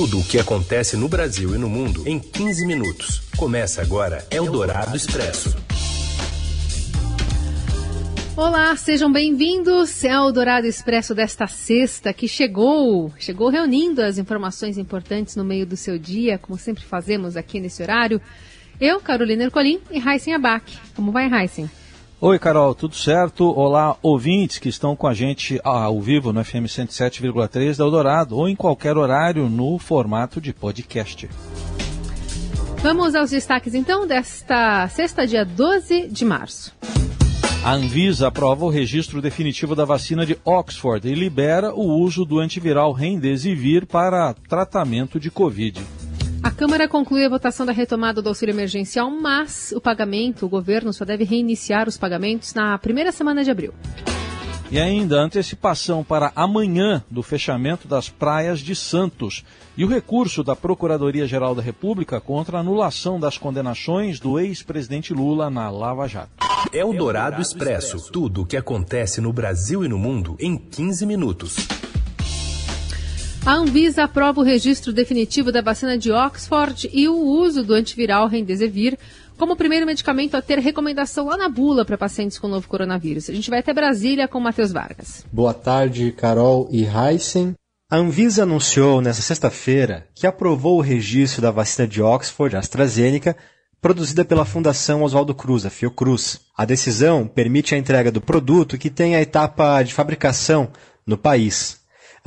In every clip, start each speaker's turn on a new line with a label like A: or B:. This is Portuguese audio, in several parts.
A: Tudo o que acontece no Brasil e no mundo em 15 minutos. Começa agora Eldorado Expresso.
B: Olá, sejam bem-vindos ao Dourado Expresso desta sexta que chegou, chegou reunindo as informações importantes no meio do seu dia, como sempre fazemos aqui nesse horário. Eu, Carolina Ercolim e Heisen Abac. Como vai, Heisen?
C: Oi, Carol, tudo certo? Olá, ouvintes que estão com a gente ao vivo no FM 107,3 da Eldorado ou em qualquer horário no formato de podcast.
B: Vamos aos destaques então desta sexta, dia 12 de março.
C: A Anvisa aprova o registro definitivo da vacina de Oxford e libera o uso do antiviral Remdesivir para tratamento de Covid.
B: A Câmara conclui a votação da retomada do auxílio emergencial, mas o pagamento, o governo só deve reiniciar os pagamentos na primeira semana de abril.
C: E ainda a antecipação para amanhã do fechamento das praias de Santos e o recurso da Procuradoria-Geral da República contra a anulação das condenações do ex-presidente Lula na Lava Jato.
A: É o Dourado Expresso. Tudo o que acontece no Brasil e no mundo em 15 minutos.
B: A Anvisa aprova o registro definitivo da vacina de Oxford e o uso do antiviral Remdesivir como primeiro medicamento a ter recomendação lá na bula para pacientes com novo coronavírus. A gente vai até Brasília com o Matheus Vargas.
D: Boa tarde, Carol e Heisen. A Anvisa anunciou nesta sexta-feira que aprovou o registro da vacina de Oxford AstraZeneca produzida pela Fundação Oswaldo Cruz, a Fiocruz. A decisão permite a entrega do produto que tem a etapa de fabricação no país.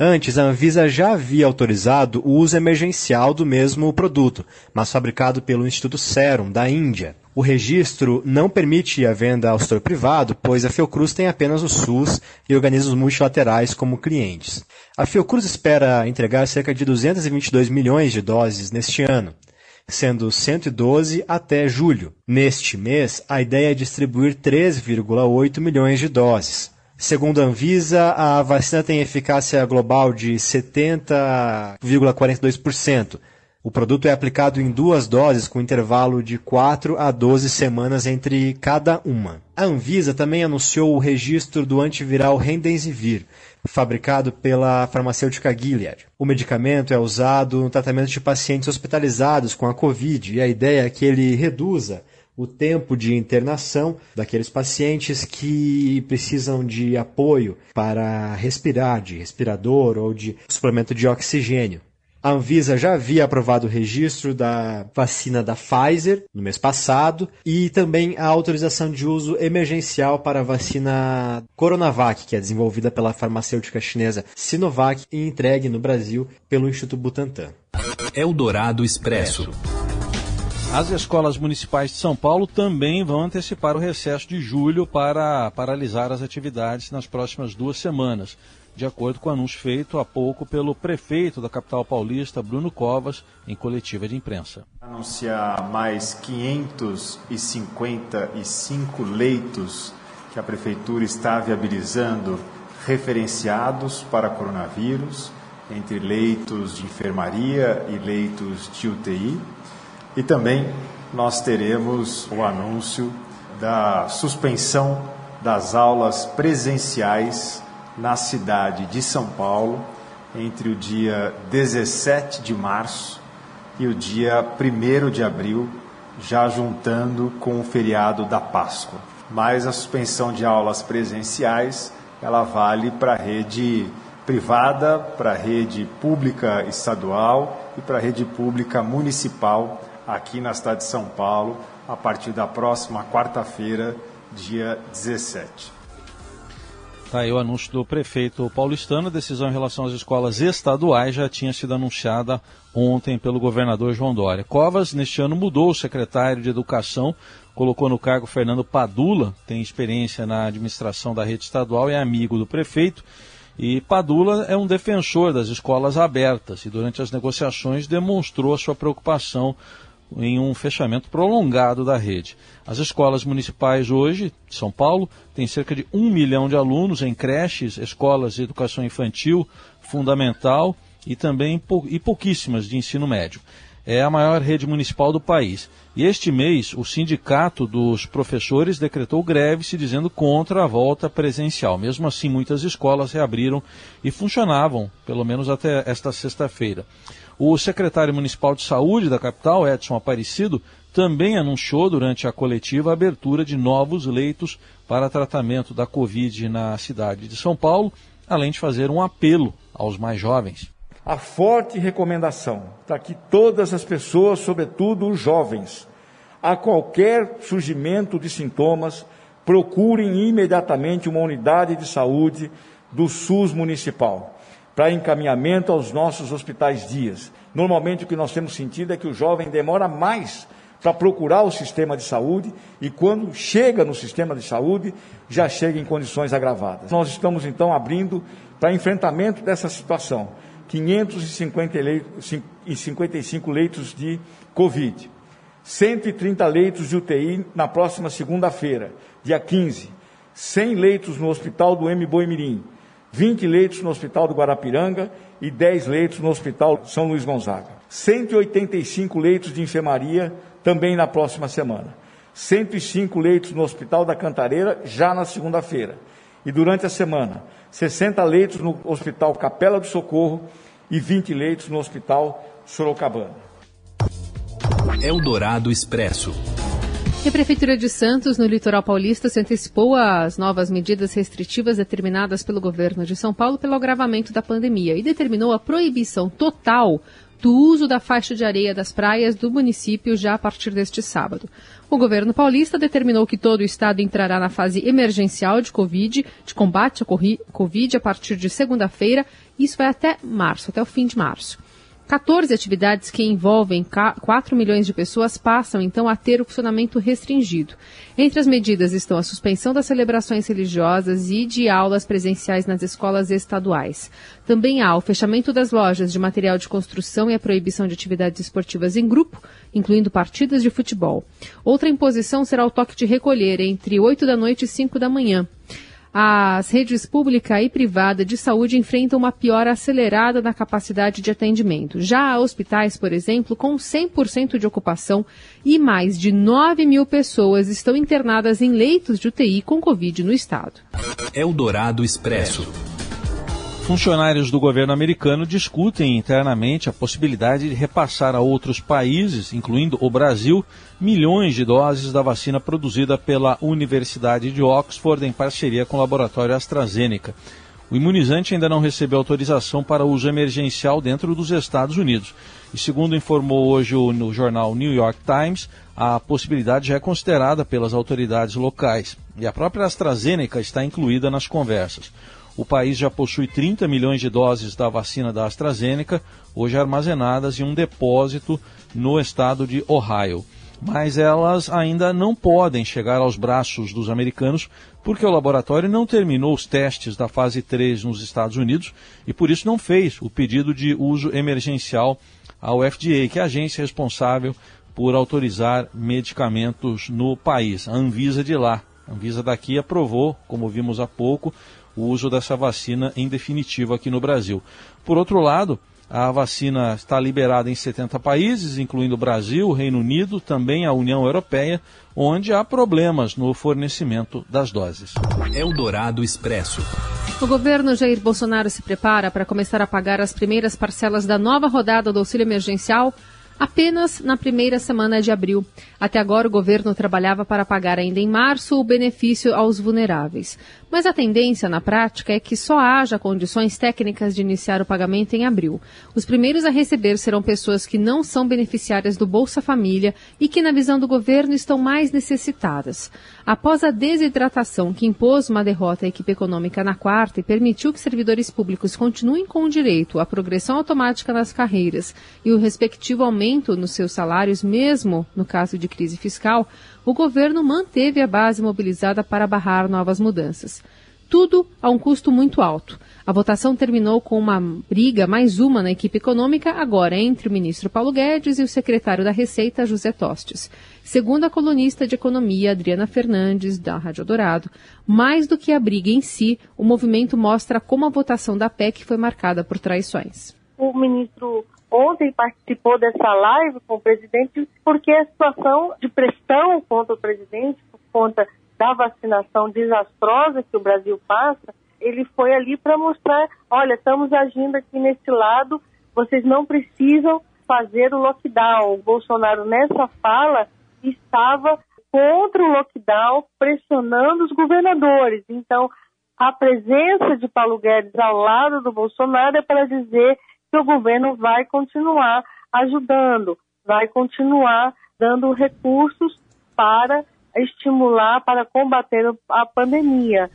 D: Antes, a Anvisa já havia autorizado o uso emergencial do mesmo produto, mas fabricado pelo Instituto Serum, da Índia. O registro não permite a venda ao setor privado, pois a Fiocruz tem apenas o SUS e organismos multilaterais como clientes. A Fiocruz espera entregar cerca de 222 milhões de doses neste ano, sendo 112 até julho. Neste mês, a ideia é distribuir 3,8 milhões de doses. Segundo a Anvisa, a vacina tem eficácia global de 70,42%. O produto é aplicado em duas doses com intervalo de 4 a 12 semanas entre cada uma. A Anvisa também anunciou o registro do antiviral Remdesivir, fabricado pela farmacêutica Gilead. O medicamento é usado no tratamento de pacientes hospitalizados com a Covid e a ideia é que ele reduza o tempo de internação daqueles pacientes que precisam de apoio para respirar, de respirador ou de suplemento de oxigênio. A Anvisa já havia aprovado o registro da vacina da Pfizer no mês passado e também a autorização de uso emergencial para a vacina Coronavac, que é desenvolvida pela farmacêutica chinesa Sinovac e entregue no Brasil pelo Instituto Butantan.
A: Eldorado Expresso.
C: As escolas municipais de São Paulo também vão antecipar o recesso de julho para paralisar as atividades nas próximas duas semanas de acordo com o anúncio feito há pouco pelo prefeito da capital paulista, Bruno Covas, em coletiva de imprensa.
E: Anunciar mais 555 leitos que a prefeitura está viabilizando referenciados para coronavírus, entre leitos de enfermaria e leitos de UTI. E também nós teremos o anúncio da suspensão das aulas presenciais na cidade de São Paulo entre o dia 17 de março e o dia 1 de abril, já juntando com o feriado da Páscoa. Mas a suspensão de aulas presenciais, ela vale para a rede privada, para a rede pública estadual e para a rede pública municipal aqui na cidade de São Paulo, a partir da próxima quarta-feira, dia 17.
C: Tá aí o anúncio do prefeito paulistano. A decisão em relação às escolas estaduais já tinha sido anunciada ontem pelo governador João Dória. Covas, neste ano, mudou o secretário de Educação, colocou no cargo Fernando Padula, tem experiência na administração da rede estadual, é amigo do prefeito. E Padula é um defensor das escolas abertas e, durante as negociações, demonstrou a sua preocupação em um fechamento prolongado da rede. As escolas municipais hoje, de São Paulo, têm cerca de um milhão de alunos em creches, escolas de educação infantil, fundamental e também e pouquíssimas de ensino médio. É a maior rede municipal do país. E este mês, o sindicato dos professores decretou greve se dizendo contra a volta presencial. Mesmo assim, muitas escolas reabriram e funcionavam, pelo menos até esta sexta-feira. O secretário municipal de saúde da capital, Edson Aparecido, também anunciou durante a coletiva a abertura de novos leitos para tratamento da Covid na cidade de São Paulo, além de fazer um apelo aos mais jovens.
F: A forte recomendação para que todas as pessoas, sobretudo os jovens, a qualquer surgimento de sintomas, procurem imediatamente uma unidade de saúde do SUS municipal para encaminhamento aos nossos hospitais dias. Normalmente o que nós temos sentido é que o jovem demora mais para procurar o sistema de saúde e quando chega no sistema de saúde já chega em condições agravadas. Nós estamos então abrindo para enfrentamento dessa situação 555 leitos de Covid, 130 leitos de UTI na próxima segunda-feira, dia 15, 100 leitos no Hospital do M. Boimirim, 20 leitos no Hospital do Guarapiranga e 10 leitos no Hospital São Luís Gonzaga. 185 leitos de enfermaria também na próxima semana. 105 leitos no Hospital da Cantareira já na segunda-feira. E durante a semana, 60 leitos no Hospital Capela do Socorro e 20 leitos no Hospital Sorocabana.
A: Eldorado Expresso.
B: E a Prefeitura de Santos, no litoral paulista, se antecipou às novas medidas restritivas determinadas pelo governo de São Paulo pelo agravamento da pandemia e determinou a proibição total do uso da faixa de areia das praias do município já a partir deste sábado. O governo paulista determinou que todo o estado entrará na fase emergencial de Covid, de combate à Covid, a partir de segunda-feira. Isso vai até março, até o fim de março. 14 atividades que envolvem 4 milhões de pessoas passam então a ter o funcionamento restringido. Entre as medidas estão a suspensão das celebrações religiosas e de aulas presenciais nas escolas estaduais. Também há o fechamento das lojas de material de construção e a proibição de atividades esportivas em grupo, incluindo partidas de futebol. Outra imposição será o toque de recolher entre 8 da noite e 5 da manhã. As redes pública e privada de saúde enfrentam uma piora acelerada na capacidade de atendimento. Já há hospitais, por exemplo, com 100% de ocupação e mais de 9 mil pessoas estão internadas em leitos de UTI com Covid no estado.
A: Eldorado Expresso.
C: Funcionários do governo americano discutem internamente a possibilidade de repassar a outros países, incluindo o Brasil, milhões de doses da vacina produzida pela Universidade de Oxford em parceria com o laboratório AstraZeneca. O imunizante ainda não recebeu autorização para uso emergencial dentro dos Estados Unidos. E segundo informou hoje o, no jornal New York Times, a possibilidade já é considerada pelas autoridades locais. E a própria AstraZeneca está incluída nas conversas. O país já possui 30 milhões de doses da vacina da AstraZeneca, hoje armazenadas em um depósito no estado de Ohio. Mas elas ainda não podem chegar aos braços dos americanos porque o laboratório não terminou os testes da fase 3 nos Estados Unidos e por isso não fez o pedido de uso emergencial ao FDA, que é a agência responsável por autorizar medicamentos no país, a Anvisa de lá. A Anvisa daqui aprovou, como vimos há pouco, o uso dessa vacina em definitivo aqui no Brasil. Por outro lado, a vacina está liberada em 70 países, incluindo o Brasil, o Reino Unido, também a União Europeia, onde há problemas no fornecimento das doses.
A: Eldorado Expresso.
B: O governo Jair Bolsonaro se prepara para começar a pagar as primeiras parcelas da nova rodada do auxílio emergencial apenas na primeira semana de abril. Até agora, o governo trabalhava para pagar ainda em março o benefício aos vulneráveis. Mas a tendência, na prática, é que só haja condições técnicas de iniciar o pagamento em abril. Os primeiros a receber serão pessoas que não são beneficiárias do Bolsa Família e que, na visão do governo, estão mais necessitadas. Após a desidratação que impôs uma derrota à equipe econômica na quarta e permitiu que servidores públicos continuem com o direito à progressão automática nas carreiras e o respectivo aumento nos seus salários, mesmo no caso de crise fiscal, o governo manteve a base mobilizada para barrar novas mudanças. Tudo a um custo muito alto. A votação terminou com uma briga, mais uma na equipe econômica, agora entre o ministro Paulo Guedes e o secretário da Receita, José Tostes. Segundo a colunista de economia, Adriana Fernandes, da Rádio Dourado, mais do que a briga em si, o movimento mostra como a votação da PEC foi marcada por traições.
G: O ministro ontem participou dessa live com o presidente porque a situação de pressão contra o presidente, por conta da vacinação desastrosa que o Brasil passa, ele foi ali para mostrar, olha, estamos agindo aqui nesse lado vocês não precisam fazer o lockdown. O Bolsonaro, nessa fala, estava contra o lockdown, pressionando os governadores. Então, a presença de Paulo Guedes ao lado do Bolsonaro é para dizer que o governo vai continuar ajudando, vai continuar dando recursos para estimular, para combater a pandemia.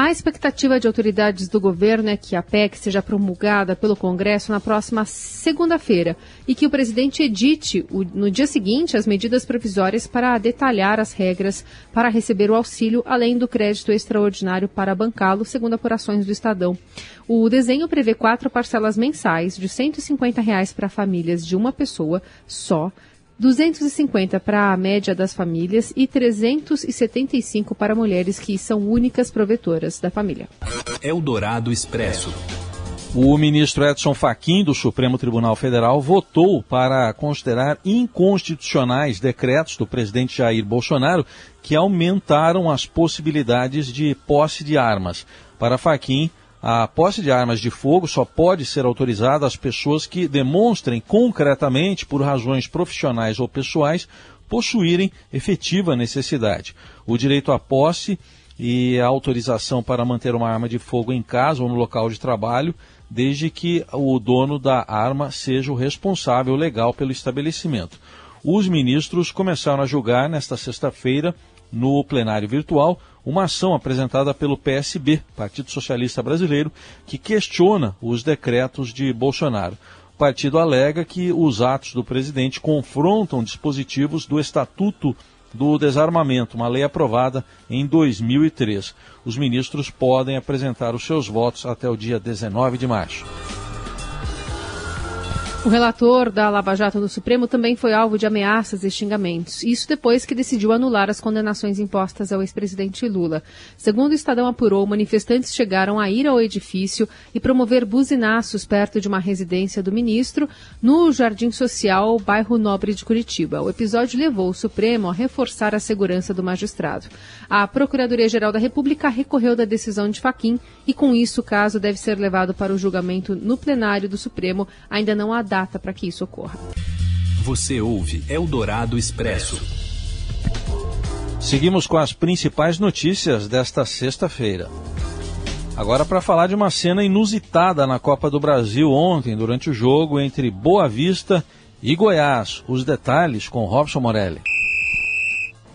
B: A expectativa de autoridades do governo é que a PEC seja promulgada pelo Congresso na próxima segunda-feira e que o presidente edite no dia seguinte as medidas provisórias para detalhar as regras para receber o auxílio, além do crédito extraordinário para bancá-lo, segundo apurações do Estadão. O desenho prevê quatro parcelas mensais de 150 reais para famílias de uma pessoa só 250 para a média das famílias e 375 para mulheres que são únicas provetoras da família.
A: Eldorado Expresso.
C: O ministro Edson Fachin do Supremo Tribunal Federal votou para considerar inconstitucionais decretos do presidente Jair Bolsonaro que aumentaram as possibilidades de posse de armas. Para Fachin, a posse de armas de fogo só pode ser autorizada às pessoas que demonstrem concretamente, por razões profissionais ou pessoais, possuírem efetiva necessidade. O direito à posse e a autorização para manter uma arma de fogo em casa ou no local de trabalho, desde que o dono da arma seja o responsável legal pelo estabelecimento. Os ministros começaram a julgar nesta sexta-feira, no plenário virtual, uma ação apresentada pelo PSB, Partido Socialista Brasileiro, que questiona os decretos de Bolsonaro. O partido alega que os atos do presidente confrontam dispositivos do Estatuto do Desarmamento, uma lei aprovada em 2003. Os ministros podem apresentar os seus votos até o dia 19 de março.
B: O relator da Lava Jato no Supremo também foi alvo de ameaças e xingamentos. Isso depois que decidiu anular as condenações impostas ao ex-presidente Lula. Segundo o Estadão apurou, manifestantes chegaram a ir ao edifício e promover buzinaços perto de uma residência do ministro no Jardim Social, bairro Nobre de Curitiba. O episódio levou o Supremo a reforçar a segurança do magistrado. A Procuradoria-Geral da República recorreu da decisão de Faquim e, com isso, o caso deve ser levado para o julgamento no plenário do Supremo. Ainda não há data para que isso ocorra.
A: Você ouve Eldorado Expresso.
C: Seguimos com as principais notícias desta sexta-feira. Agora para falar de uma cena inusitada na Copa do Brasil ontem, durante o jogo entre Boa Vista e Goiás. Os detalhes com Robson Morelli.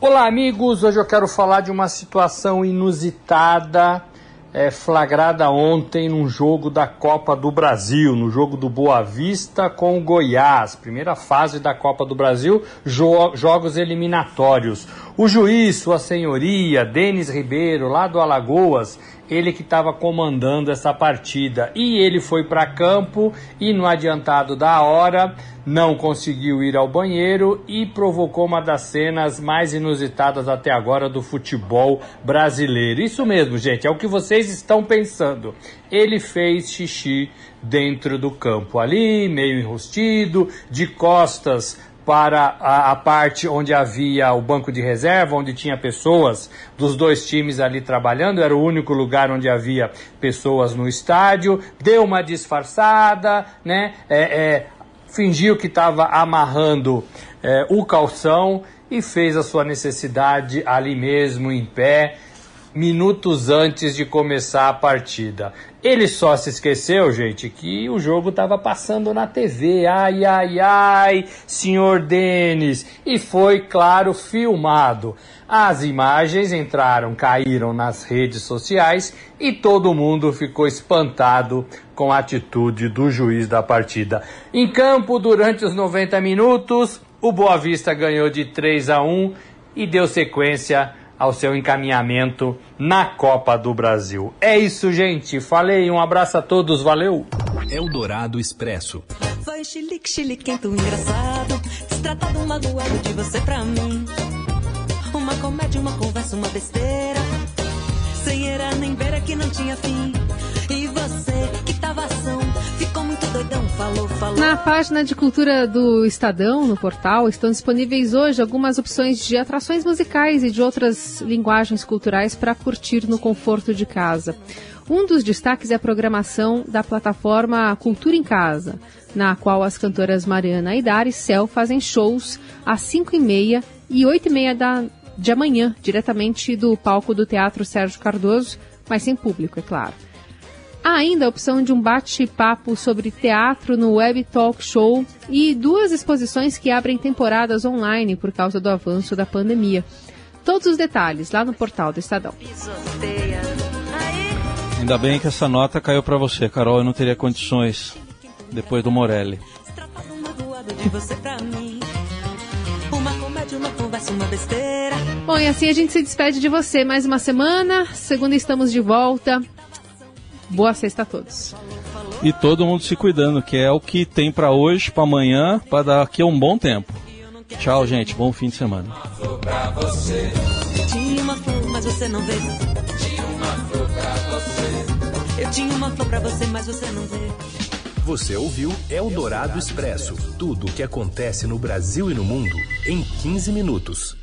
H: Olá, amigos. Hoje eu quero falar de uma situação inusitada é, flagrada ontem num jogo da Copa do Brasil, no jogo do Boa Vista com o Goiás, primeira fase da Copa do Brasil, jo jogos eliminatórios. O juiz, sua senhoria, Denis Ribeiro, lá do Alagoas, ele que estava comandando essa partida. E ele foi para campo e no adiantado da hora não conseguiu ir ao banheiro e provocou uma das cenas mais inusitadas até agora do futebol brasileiro. Isso mesmo, gente, é o que vocês estão pensando. Ele fez xixi dentro do campo ali, meio enrustido, de costas para a, a, parte onde havia o banco de reserva, onde tinha pessoas dos dois times ali trabalhando, era o único lugar onde havia pessoas no estádio, deu uma disfarçada, né? É, é, fingiu que estava amarrando é, o calção e fez a sua necessidade ali mesmo, em pé, minutos antes de começar a partida. Ele só se esqueceu, gente, que o jogo estava passando na TV. Ai, ai, ai, senhor Denis. E foi, claro, filmado. As imagens entraram, caíram nas redes sociais e todo mundo ficou espantado com a atitude do juiz da partida. Em campo, durante os 90 minutos, o Boa Vista ganhou de 3 a 1 e deu sequência ao seu encaminhamento na Copa do Brasil. É isso, gente. Falei, um abraço a todos, valeu.
A: Eldorado Expresso.
I: Foi chilique, chiliquento, engraçado. Destratado, magoado de você pra mim. Uma comédia, uma conversa, uma besteira. Sem era nem beira que não tinha fim. E você que tava ação doidão, falou, falou.
B: Na página de cultura do Estadão, no portal, estão disponíveis hoje algumas opções de atrações musicais e de outras linguagens culturais para curtir no conforto de casa. Um dos destaques é a programação da plataforma Cultura em Casa, na qual as cantoras Mariana Aidar e Cel fazem shows às 5h30 e 8h30 da, de amanhã, diretamente do palco do Teatro Sérgio Cardoso, mas sem público, é claro. Há ainda a opção de um bate-papo sobre teatro no Web Talk Show e duas exposições que abrem temporadas online por causa do avanço da pandemia. Todos os detalhes lá no portal do Estadão.
C: Ainda bem que essa nota caiu para você, Carol. Eu não teria condições depois do Morelli.
B: Bom, e assim a gente se despede de você. Mais uma semana. Segunda estamos de volta. Boa sexta a todos.
C: E todo mundo se cuidando, que é o que tem para hoje, para amanhã, para daqui a um bom tempo. Tchau, gente. Bom fim de semana.
A: Você ouviu Eldorado Expresso tudo o que acontece no Brasil e no mundo em 15 minutos.